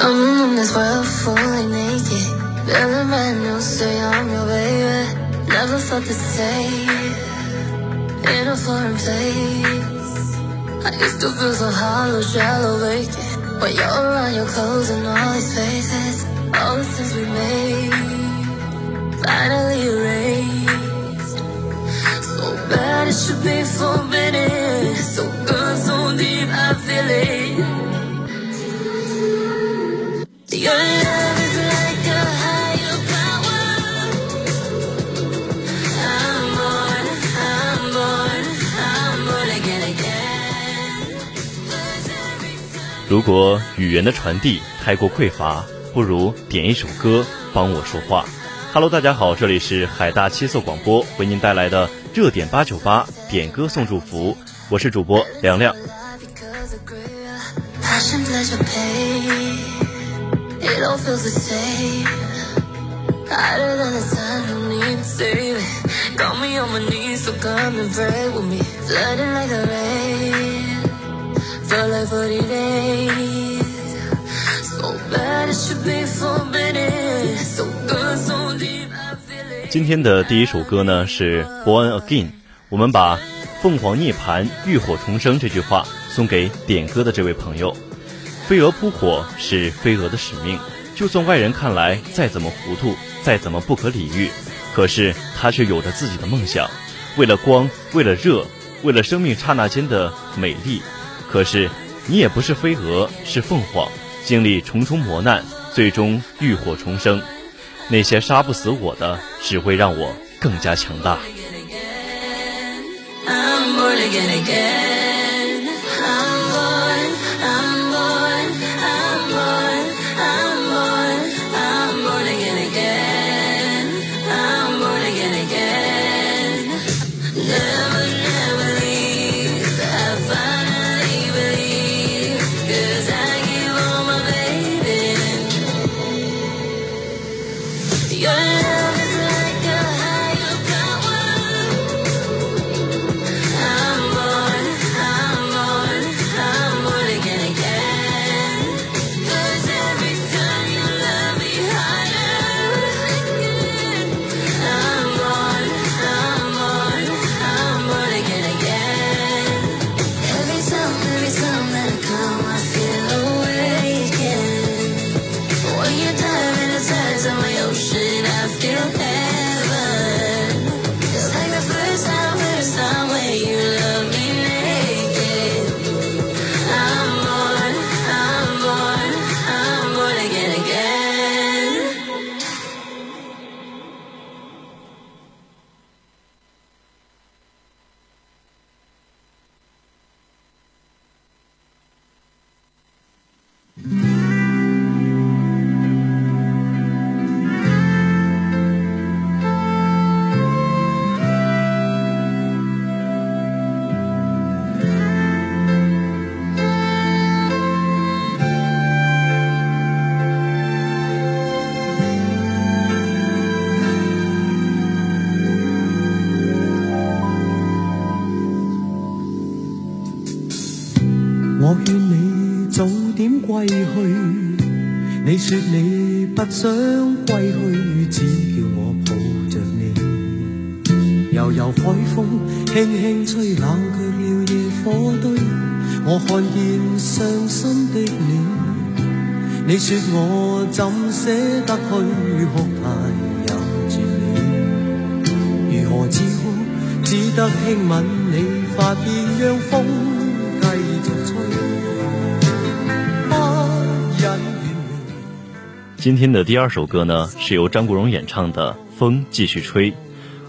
I'm in this world fully naked Feeling mind, new, say I'm your baby Never felt the same In a foreign place I used to feel so hollow, shallow, vacant When you're around, you're closing all these spaces All the things we made Finally erased So bad it should be forbidden So 如果语言的传递太过匮乏，不如点一首歌帮我说话。Hello，大家好，这里是海大七色广播，为您带来的热点八九八点歌送祝福，我是主播凉凉。今天的第一首歌呢是《Born Again》，我们把“凤凰涅槃，浴火重生”这句话送给点歌的这位朋友。飞蛾扑火是飞蛾的使命，就算外人看来再怎么糊涂，再怎么不可理喻，可是他却有着自己的梦想，为了光，为了热，为了生命刹那间的美丽。可是，你也不是飞蛾，是凤凰，经历重重磨难，最终浴火重生。那些杀不死我的，只会让我更加强大。归去，你说你不想归去，只叫我抱着你。悠悠海风轻轻吹，冷却了夜火堆。我看见伤心的你，你说我怎舍得去哭，太也绝你，如何止哭？只得轻吻你发边，让风继续吹。今天的第二首歌呢，是由张国荣演唱的《风继续吹》。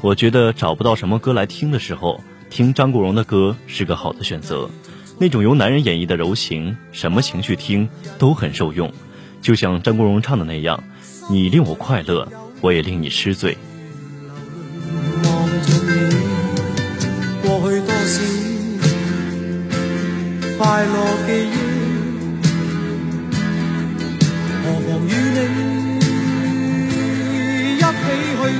我觉得找不到什么歌来听的时候，听张国荣的歌是个好的选择。那种由男人演绎的柔情，什么情绪听都很受用。就像张国荣唱的那样：“你令我快乐，我也令你失醉。”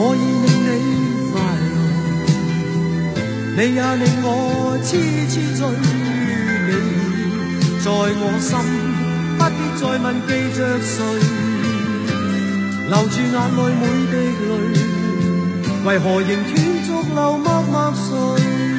我已令你快乐，你也令我痴痴醉。你在我心，不必再问记着谁。留住眼内每滴泪，为何仍断续流，默默垂？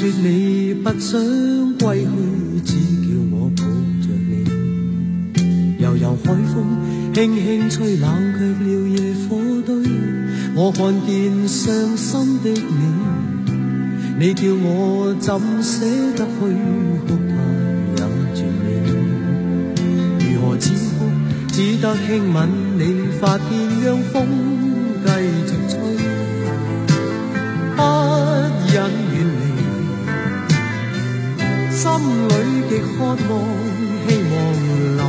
说你不想归去，只叫我抱着你。悠悠海风轻轻吹，冷却了夜火堆。我看见伤心的你，你叫我怎舍得去哭？也绝未如何止哭，只得轻吻你发边让风。渴望希望留下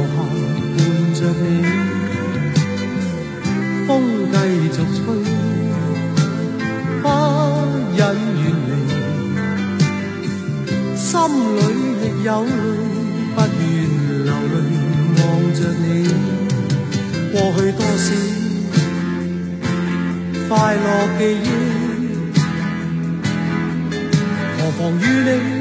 伴着你，风继续吹，不忍远离，心里亦有泪，不愿流泪望着你。过去多少快乐记忆，何妨与你。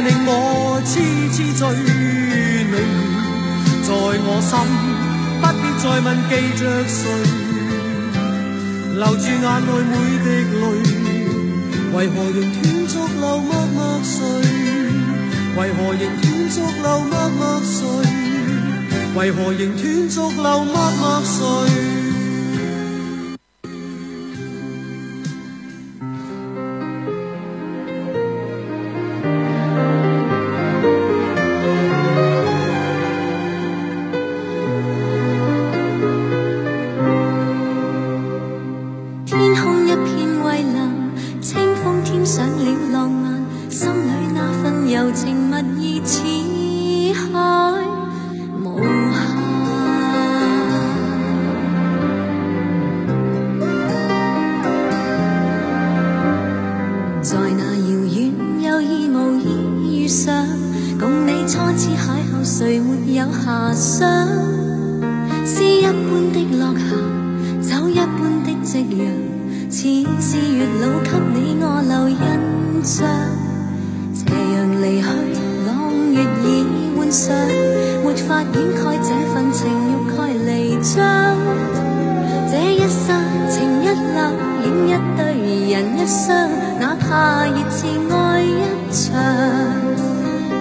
令我痴痴醉，你在我心，不必再问记着谁，留住眼内每滴泪，为何仍断续流默默睡？为何仍断续流默默睡？为何仍断续流默默睡？伤，哪怕热炽爱一场，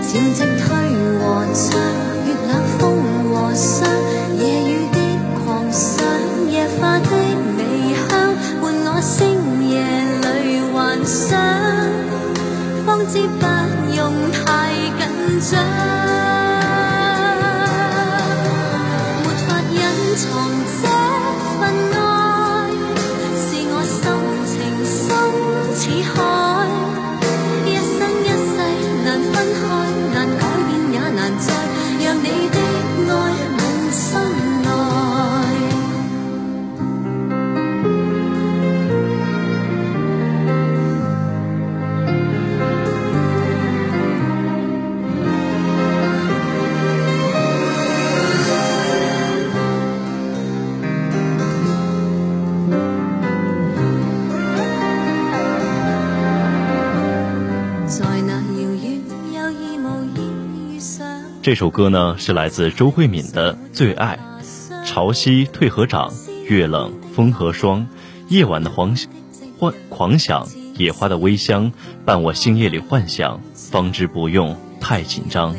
潮汐退和涨，月冷风和霜。这首歌呢，是来自周慧敏的最爱，《潮汐退和涨，月冷风和霜，夜晚的狂想，狂想野花的微香，伴我星夜里幻想，方知不用太紧张》。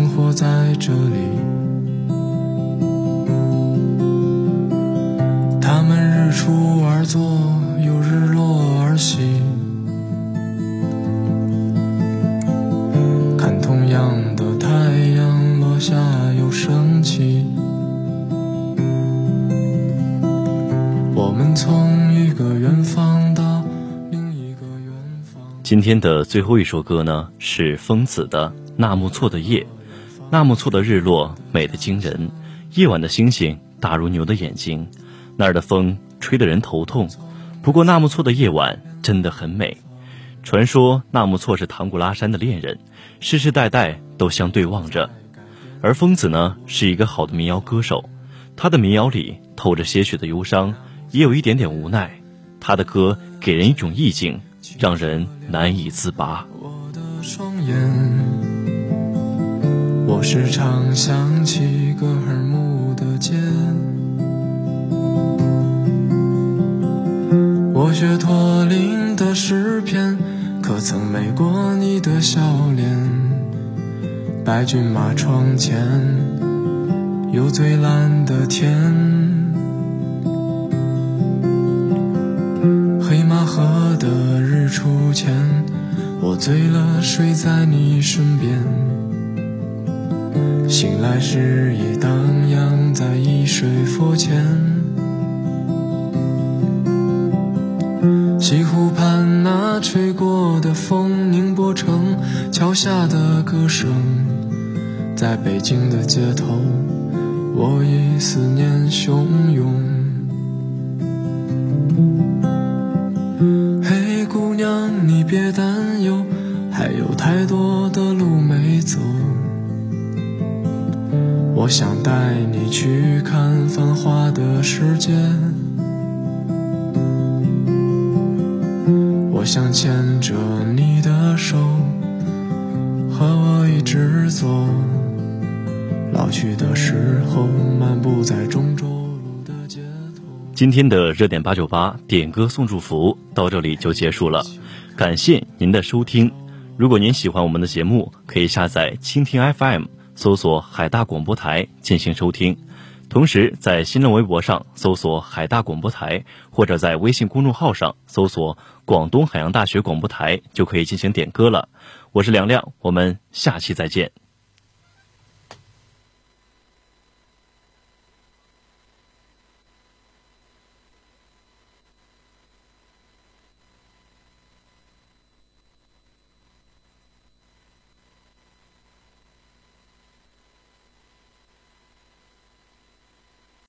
生活在这里他们日出而作又日落而息看同样的太阳落下又升起我们从一个远方到另一个远方今天的最后一首歌呢是疯子的纳木错的夜纳木错的日落美得惊人，夜晚的星星大如牛的眼睛，那儿的风吹得人头痛。不过纳木错的夜晚真的很美，传说纳木错是唐古拉山的恋人，世世代代都相对望着。而疯子呢，是一个好的民谣歌手，他的民谣里透着些许的忧伤，也有一点点无奈。他的歌给人一种意境，让人难以自拔。我时常想起格尔木的街，我学托林的诗篇，可曾美过你的笑脸？白骏马窗前，有最蓝的天。黑马河的日出前，我醉了，睡在你身边。醒来时已荡漾在一水佛前，西湖畔那吹过的风，宁波城桥下的歌声，在北京的街头，我已思念汹涌。嘿，姑娘，你别担忧，还有太多的路没走。我想带你去看繁华的世界我想牵着你的手和我一直走老去的时候漫步在中州路的街头今天的热点八九八点歌送祝福到这里就结束了感谢您的收听如果您喜欢我们的节目可以下载蜻蜓 fm 搜索海大广播台进行收听，同时在新浪微博上搜索海大广播台，或者在微信公众号上搜索“广东海洋大学广播台”就可以进行点歌了。我是梁亮，我们下期再见。